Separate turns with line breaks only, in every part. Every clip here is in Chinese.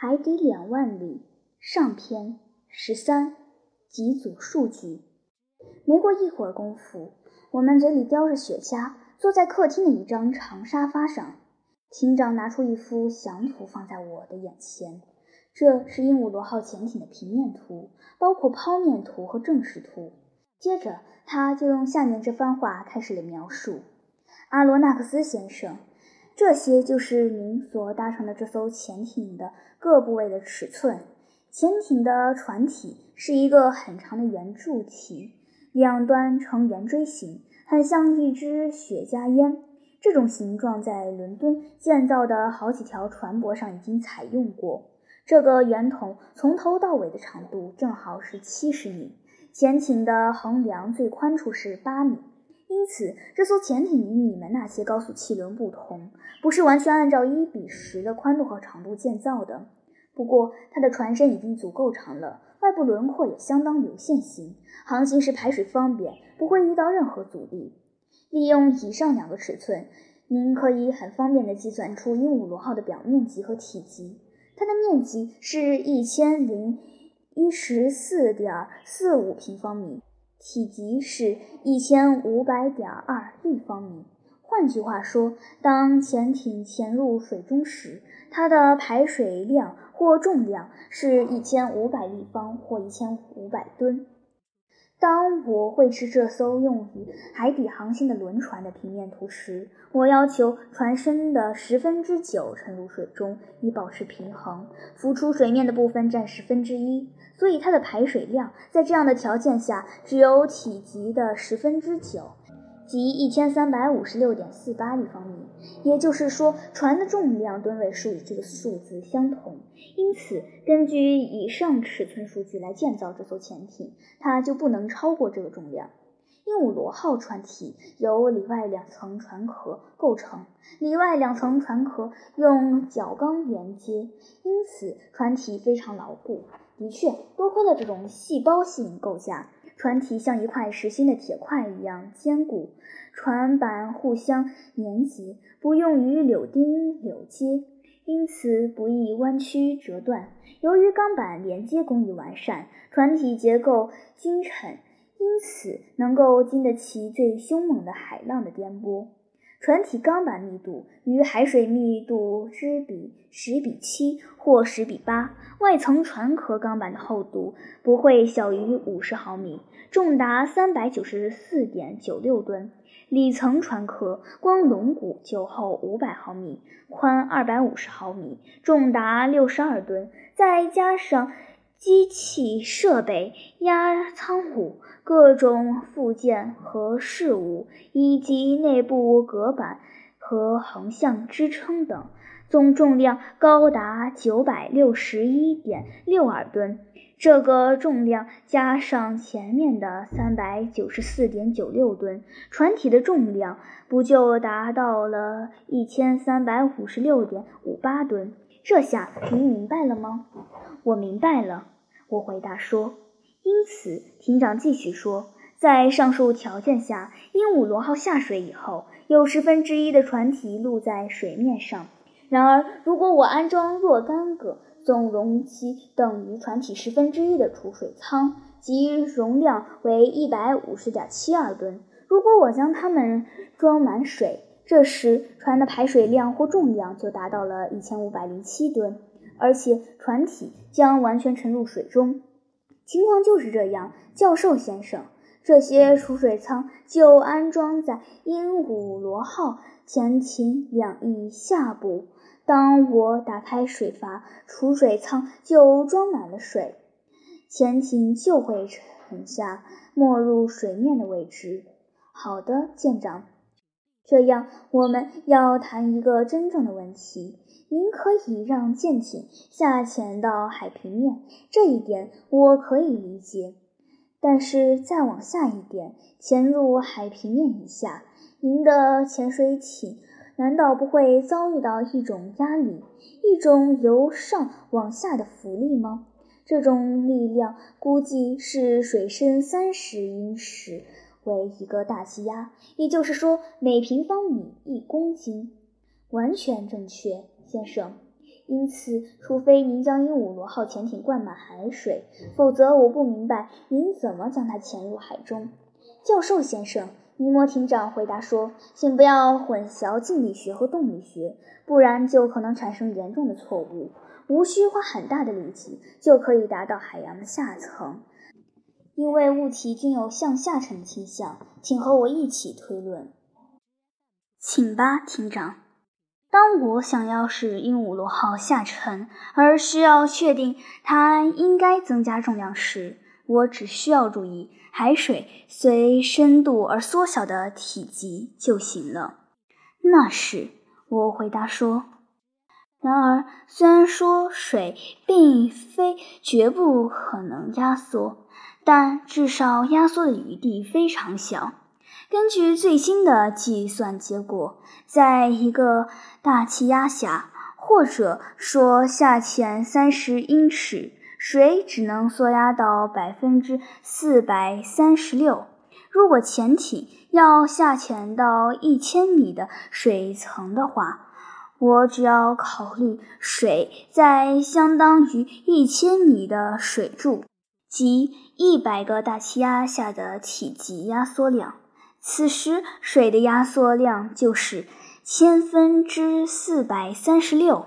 海底两万里上篇十三几组数据。没过一会儿功夫，我们嘴里叼着雪茄，坐在客厅的一张长沙发上。厅长拿出一幅详图放在我的眼前，这是鹦鹉螺号潜艇的平面图，包括剖面图和正视图。接着，他就用下面这番话开始了描述：“阿罗纳克斯先生，这些就是您所搭乘的这艘潜艇的各部位的尺寸。潜艇的船体是一个很长的圆柱体，两端呈圆锥形，很像一支雪茄烟。”这种形状在伦敦建造的好几条船舶上已经采用过。这个圆筒从头到尾的长度正好是七十米，潜艇的横梁最宽处是八米。因此，这艘潜艇与你们那些高速汽轮不同，不是完全按照一比十的宽度和长度建造的。不过，它的船身已经足够长了，外部轮廓也相当流线型，航行时排水方便，不会遇到任何阻力。利用以上两个尺寸，您可以很方便地计算出鹦鹉螺号的表面积和体积。它的面积是一千零一十四点四五平方米，体积是一千五百点二立方米。换句话说，当潜艇潜入水中时，它的排水量或重量是一千五百立方或一千五百吨。当我绘制这艘用于海底航行的轮船的平面图时，我要求船身的十分之九沉入水中，以保持平衡，浮出水面的部分占十分之一。所以它的排水量在这样的条件下只有体积的十分之九。即一千三百五十六点四八立方米，也就是说，船的重量吨位数与这个数字相同。因此，根据以上尺寸数据来建造这艘潜艇，它就不能超过这个重量。鹦鹉螺号船体由里外两层船壳构成，里外两层船壳用角钢连接，因此船体非常牢固。的确，多亏了这种细胞性构架。船体像一块实心的铁块一样坚固，船板互相粘结，不用于柳钉柳接，因此不易弯曲折断。由于钢板连接工艺完善，船体结构均称，因此能够经得起最凶猛的海浪的颠簸。船体钢板密度与海水密度之比十比七或十比八。外层船壳钢板的厚度不会小于五十毫米，重达三百九十四点九六吨。里层船壳光龙骨就厚五百毫米，宽二百五十毫米，重达六十二吨。再加上机器设备、压舱唬。各种附件和饰物，以及内部隔板和横向支撑等，总重量高达九百六十一点六二吨。这个重量加上前面的三百九十四点九六吨，船体的重量不就达到了一千三百五十六点五八吨？这下您明白了吗？我明白了，我回答说。因此，艇长继续说，在上述条件下，鹦鹉螺号下水以后，有十分之一的船体露在水面上。然而，如果我安装若干个总容积等于船体十分之一的储水舱，即容量为一百五十点七二吨，如果我将它们装满水，这时船的排水量或重量就达到了一千五百零七吨，而且船体将完全沉入水中。情况就是这样，教授先生。这些储水舱就安装在鹦鹉螺号潜艇两翼下部。当我打开水阀，储水舱就装满了水，潜艇就会沉下没入水面的位置。好的，舰长。这样，我们要谈一个真正的问题。您可以让舰艇下潜到海平面，这一点我可以理解。但是再往下一点，潜入海平面以下，您的潜水艇难道不会遭遇到一种压力，一种由上往下的浮力吗？这种力量估计是水深三十英尺。为一个大气压，也就是说每平方米一公斤，完全正确，先生。因此，除非您将鹦鹉螺号潜艇灌满海水，否则我不明白您怎么将它潜入海中。教授先生，尼摩艇长回答说：“请不要混淆静力学和动力学，不然就可能产生严重的错误。无需花很大的力气就可以达到海洋的下层，因为物体均有向下沉的倾向。请和我一起推论。”请吧，厅长。当我想要使鹦鹉螺号下沉，而需要确定它应该增加重量时，我只需要注意海水随深度而缩小的体积就行了。那是，我回答说。然而，虽然说水并非绝不可能压缩，但至少压缩的余地非常小。根据最新的计算结果，在一个大气压下，或者说下潜三十英尺，水只能缩压到百分之四百三十六。如果潜艇要下潜到一千米的水层的话，我只要考虑水在相当于一千米的水柱即一百个大气压下的体积压缩量。此时，水的压缩量就是千分之四百三十六，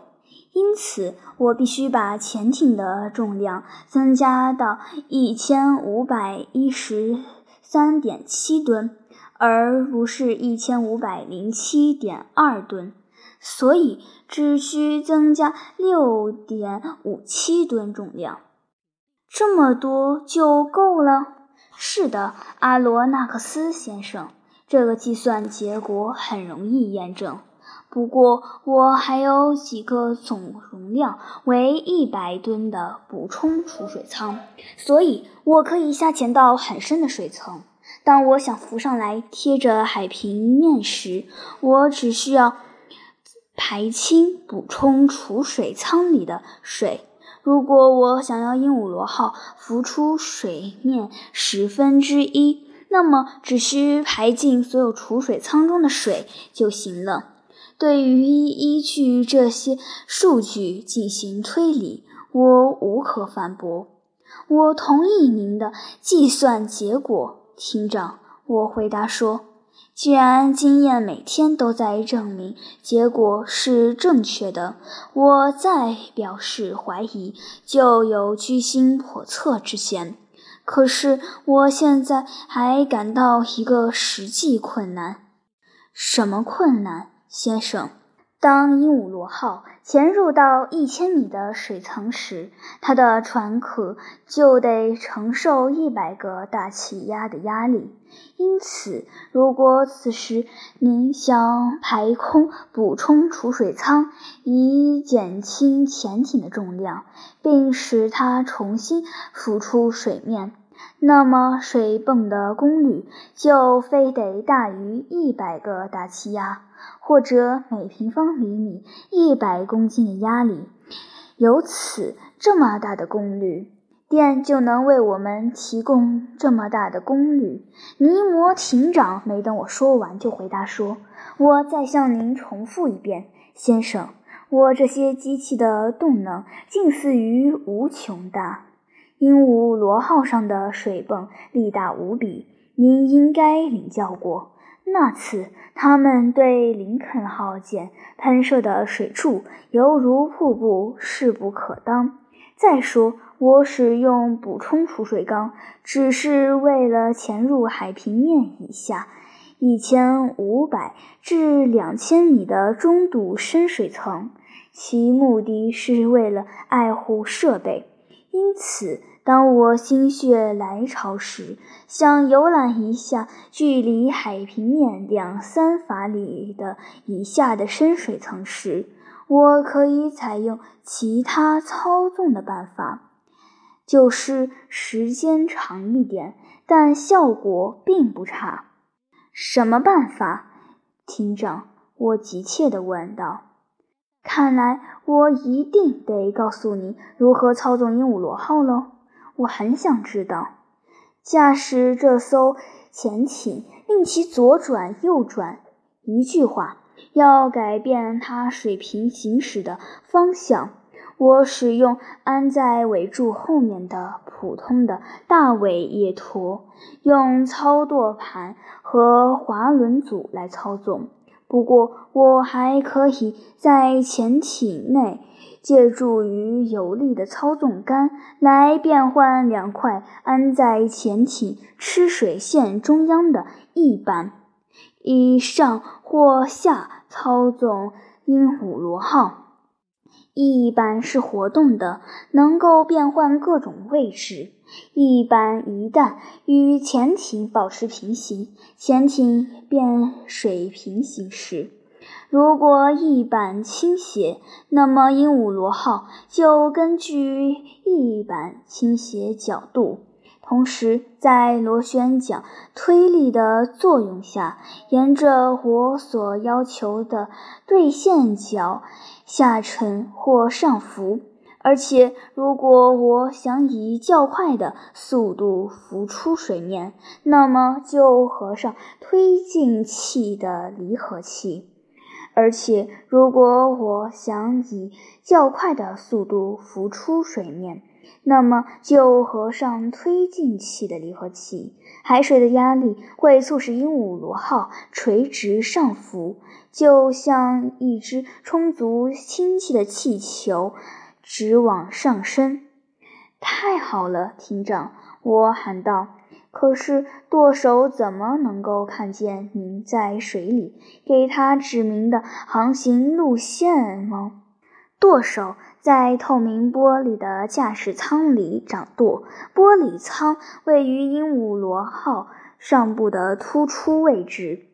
因此我必须把潜艇的重量增加到一千五百一十三点七吨，而不是一千五百零七点二吨，所以只需增加六点五七吨重量。这么多就够了。是的，阿罗纳克斯先生，这个计算结果很容易验证。不过，我还有几个总容量为一百吨的补充储水舱，所以我可以下潜到很深的水层。当我想浮上来贴着海平面时，我只需要排清补充储水舱里的水。如果我想要鹦鹉螺号浮出水面十分之一，那么只需排进所有储水舱中的水就行了。对于依据这些数据进行推理，我无可反驳。我同意您的计算结果，厅长。我回答说。既然经验每天都在证明结果是正确的，我再表示怀疑就有居心叵测之嫌。可是我现在还感到一个实际困难。什么困难，先生？当鹦鹉螺号潜入到一千米的水层时，它的船壳就得承受一百个大气压的压力。因此，如果此时您想排空补充储水舱，以减轻潜艇的重量，并使它重新浮出水面，那么水泵的功率就非得大于一百个大气压。或者每平方厘米一百公斤的压力，由此这么大的功率，电就能为我们提供这么大的功率。尼摩艇长没等我说完，就回答说：“我再向您重复一遍，先生，我这些机器的动能近似于无穷大。鹦鹉螺号上的水泵力大无比，您应该领教过。”那次，他们对林肯号舰喷射的水柱犹如瀑布，势不可当。再说，我使用补充储水缸，只是为了潜入海平面以下一千五百至两千米的中度深水层，其目的是为了爱护设备，因此。当我心血来潮时，想游览一下距离海平面两三法里的以下的深水层时，我可以采用其他操纵的办法，就是时间长一点，但效果并不差。什么办法，厅长？我急切地问道。看来我一定得告诉你如何操纵鹦鹉螺号喽。我很想知道，驾驶这艘潜艇，令其左转右转。一句话，要改变它水平行驶的方向。我使用安在尾柱后面的普通的大尾叶托，用操舵盘和滑轮组来操纵。不过，我还可以在潜艇内借助于有力的操纵杆来变换两块安在潜艇吃水线中央的翼板，以上或下操纵鹦鹉螺号。翼板是活动的，能够变换各种位置。翼板一旦与潜艇保持平行，潜艇便水平行驶。如果翼板倾斜，那么鹦鹉螺号就根据翼板倾斜角度，同时在螺旋桨推力的作用下，沿着我所要求的对线角。下沉或上浮，而且如果我想以较快的速度浮出水面，那么就合上推进器的离合器；而且如果我想以较快的速度浮出水面，那么就合上推进器的离合器。海水的压力会促使鹦鹉螺号垂直上浮。就像一只充足氢气的气球，直往上升。太好了，厅长！我喊道。可是舵手怎么能够看见您在水里给他指明的航行路线吗？舵手在透明玻璃的驾驶舱里掌舵，玻璃舱位于鹦鹉螺号上部的突出位置。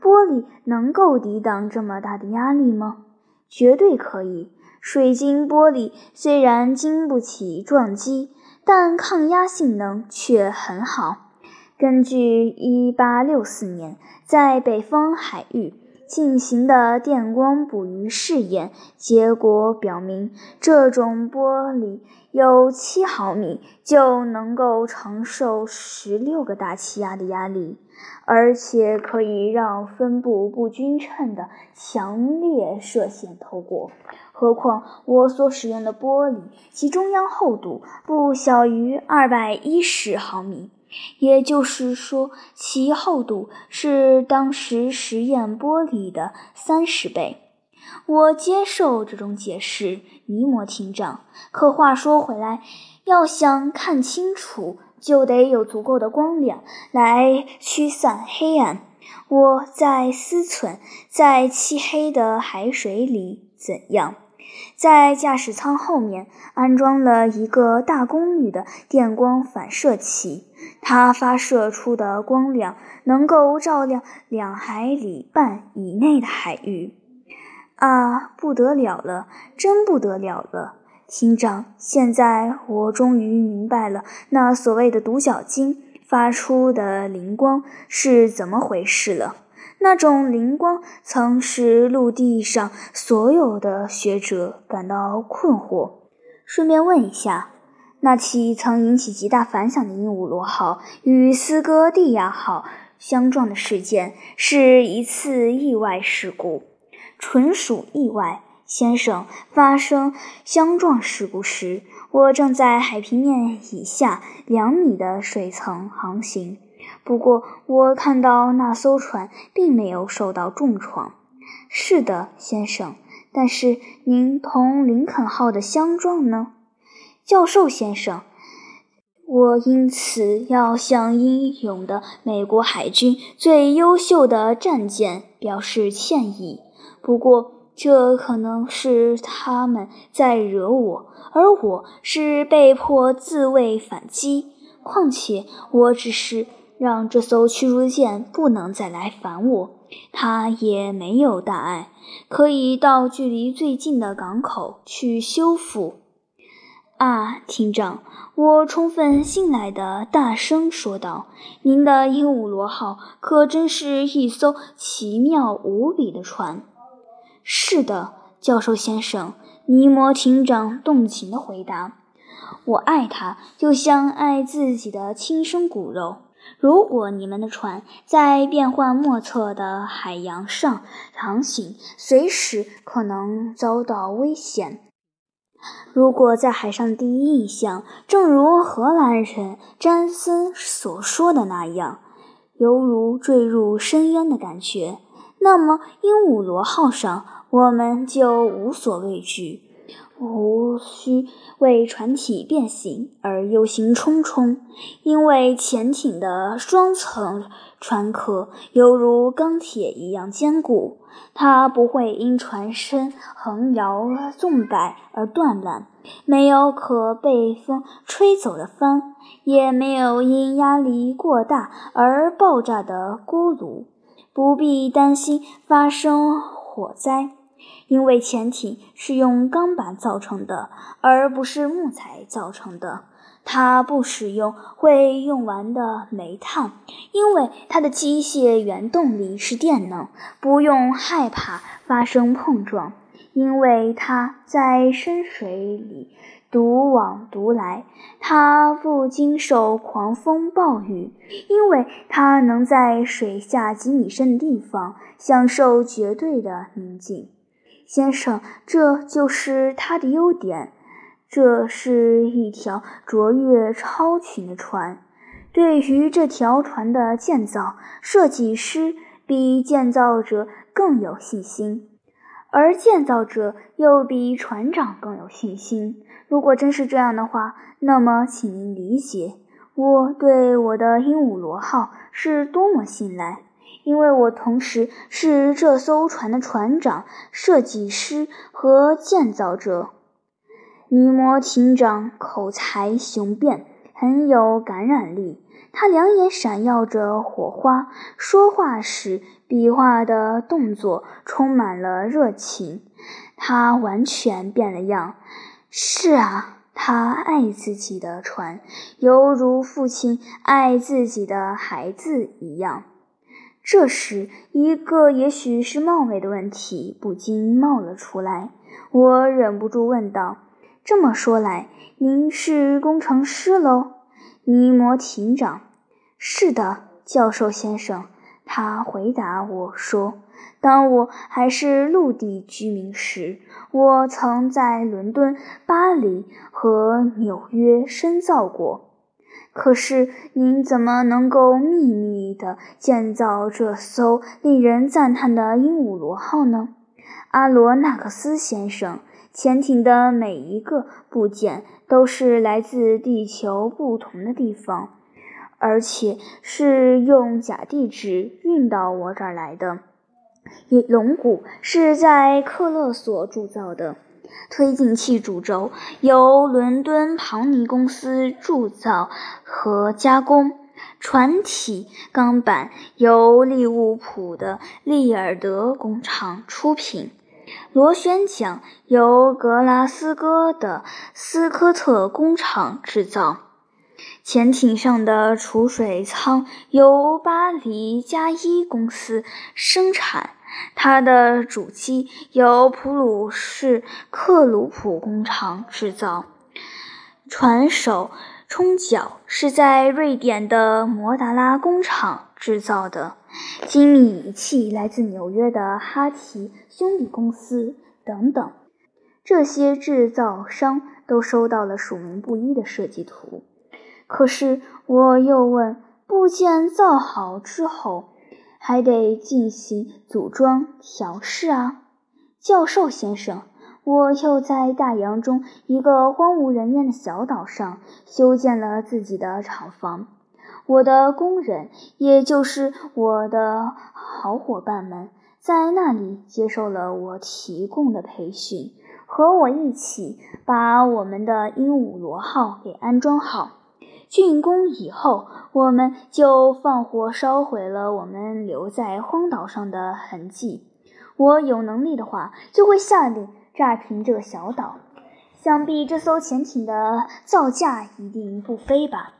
玻璃能够抵挡这么大的压力吗？绝对可以。水晶玻璃虽然经不起撞击，但抗压性能却很好。根据1864年在北方海域进行的电光捕鱼试验结果表明，这种玻璃有7毫米就能够承受16个大气压的压力。而且可以让分布不均称的强烈射线透过。何况我所使用的玻璃，其中央厚度不小于二百一十毫米，也就是说，其厚度是当时实验玻璃的三十倍。我接受这种解释，尼摩厅长。可话说回来，要想看清楚。就得有足够的光亮来驱散黑暗。我在思忖，在漆黑的海水里怎样？在驾驶舱后面安装了一个大功率的电光反射器，它发射出的光亮能够照亮两海里半以内的海域。啊，不得了了，真不得了了！厅长，现在我终于明白了那所谓的独角鲸发出的灵光是怎么回事了。那种灵光曾使陆地上所有的学者感到困惑。顺便问一下，那起曾引起极大反响的鹦鹉螺号与斯哥蒂亚号相撞的事件是一次意外事故，纯属意外。先生，发生相撞事故时，我正在海平面以下两米的水层航行。不过，我看到那艘船并没有受到重创。是的，先生。但是您同林肯号的相撞呢，教授先生？我因此要向英勇的美国海军最优秀的战舰表示歉意。不过。这可能是他们在惹我，而我是被迫自卫反击。况且，我只是让这艘驱逐舰不能再来烦我，它也没有大碍，可以到距离最近的港口去修复。啊，厅长，我充分信赖的大声说道：“您的鹦鹉螺号可真是一艘奇妙无比的船。”是的，教授先生，尼摩艇长动情地回答：“我爱他，就像爱自己的亲生骨肉。如果你们的船在变幻莫测的海洋上航行，随时可能遭到危险。如果在海上第一印象正如荷兰人詹森所说的那样，犹如坠入深渊的感觉，那么鹦鹉螺号上我们就无所畏惧，无需为船体变形而忧心忡忡，因为潜艇的双层船壳犹如钢铁一样坚固。它不会因船身横摇纵摆而断烂，没有可被风吹走的帆，也没有因压力过大而爆炸的锅炉。不必担心发生火灾，因为潜艇是用钢板造成的，而不是木材造成的。它不使用会用完的煤炭，因为它的机械原动力是电能。不用害怕发生碰撞，因为它在深水里独往独来。它不经受狂风暴雨，因为它能在水下几米深的地方享受绝对的宁静。先生，这就是它的优点。这是一条卓越超群的船。对于这条船的建造，设计师比建造者更有信心，而建造者又比船长更有信心。如果真是这样的话，那么请您理解我对我的鹦鹉螺号是多么信赖，因为我同时是这艘船的船长、设计师和建造者。尼摩艇长口才雄辩，很有感染力。他两眼闪耀着火花，说话时比划的动作充满了热情。他完全变了样。是啊，他爱自己的船，犹如父亲爱自己的孩子一样。这时，一个也许是冒昧的问题不禁冒了出来。我忍不住问道。这么说来，您是工程师喽？尼摩艇长。是的，教授先生。他回答我说：“当我还是陆地居民时，我曾在伦敦、巴黎和纽约深造过。可是，您怎么能够秘密地建造这艘令人赞叹的鹦鹉螺号呢？”阿罗纳克斯先生。潜艇的每一个部件都是来自地球不同的地方，而且是用假地址运到我这儿来的。龙骨是在克勒索铸造的，推进器主轴由伦敦庞尼公司铸造和加工，船体钢板由利物浦的利尔德工厂出品。螺旋桨由格拉斯哥的斯科特工厂制造，潜艇上的储水舱由巴黎加一公司生产，它的主机由普鲁士克鲁普工厂制造，船首冲角是在瑞典的摩达拉工厂制造的。精密仪器来自纽约的哈奇兄弟公司等等，这些制造商都收到了署名不一的设计图。可是我又问：部件造好之后，还得进行组装调试啊？教授先生，我又在大洋中一个荒无人烟的小岛上修建了自己的厂房。我的工人，也就是我的好伙伴们，在那里接受了我提供的培训，和我一起把我们的鹦鹉螺号给安装好。竣工以后，我们就放火烧毁了我们留在荒岛上的痕迹。我有能力的话，就会下令炸平这个小岛。想必这艘潜艇的造价一定不菲吧？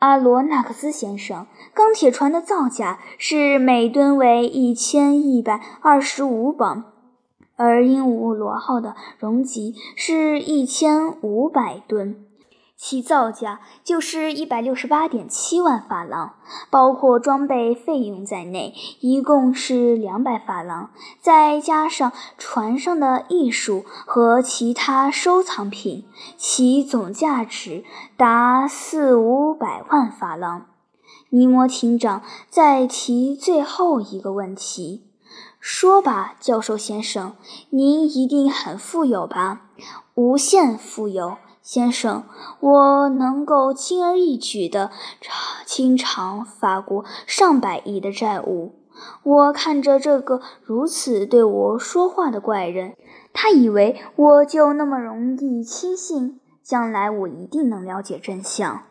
阿罗纳克斯先生，钢铁船的造价是每吨为一千一百二十五磅，而鹦鹉螺号的容积是一千五百吨。其造价就是一百六十八点七万法郎，包括装备费用在内，一共是两百法郎，再加上船上的艺术和其他收藏品，其总价值达四五百万法郎。尼摩艇长再提最后一个问题，说吧，教授先生，您一定很富有吧？无限富有。先生，我能够轻而易举地清偿法国上百亿的债务。我看着这个如此对我说话的怪人，他以为我就那么容易轻信。将来我一定能了解真相。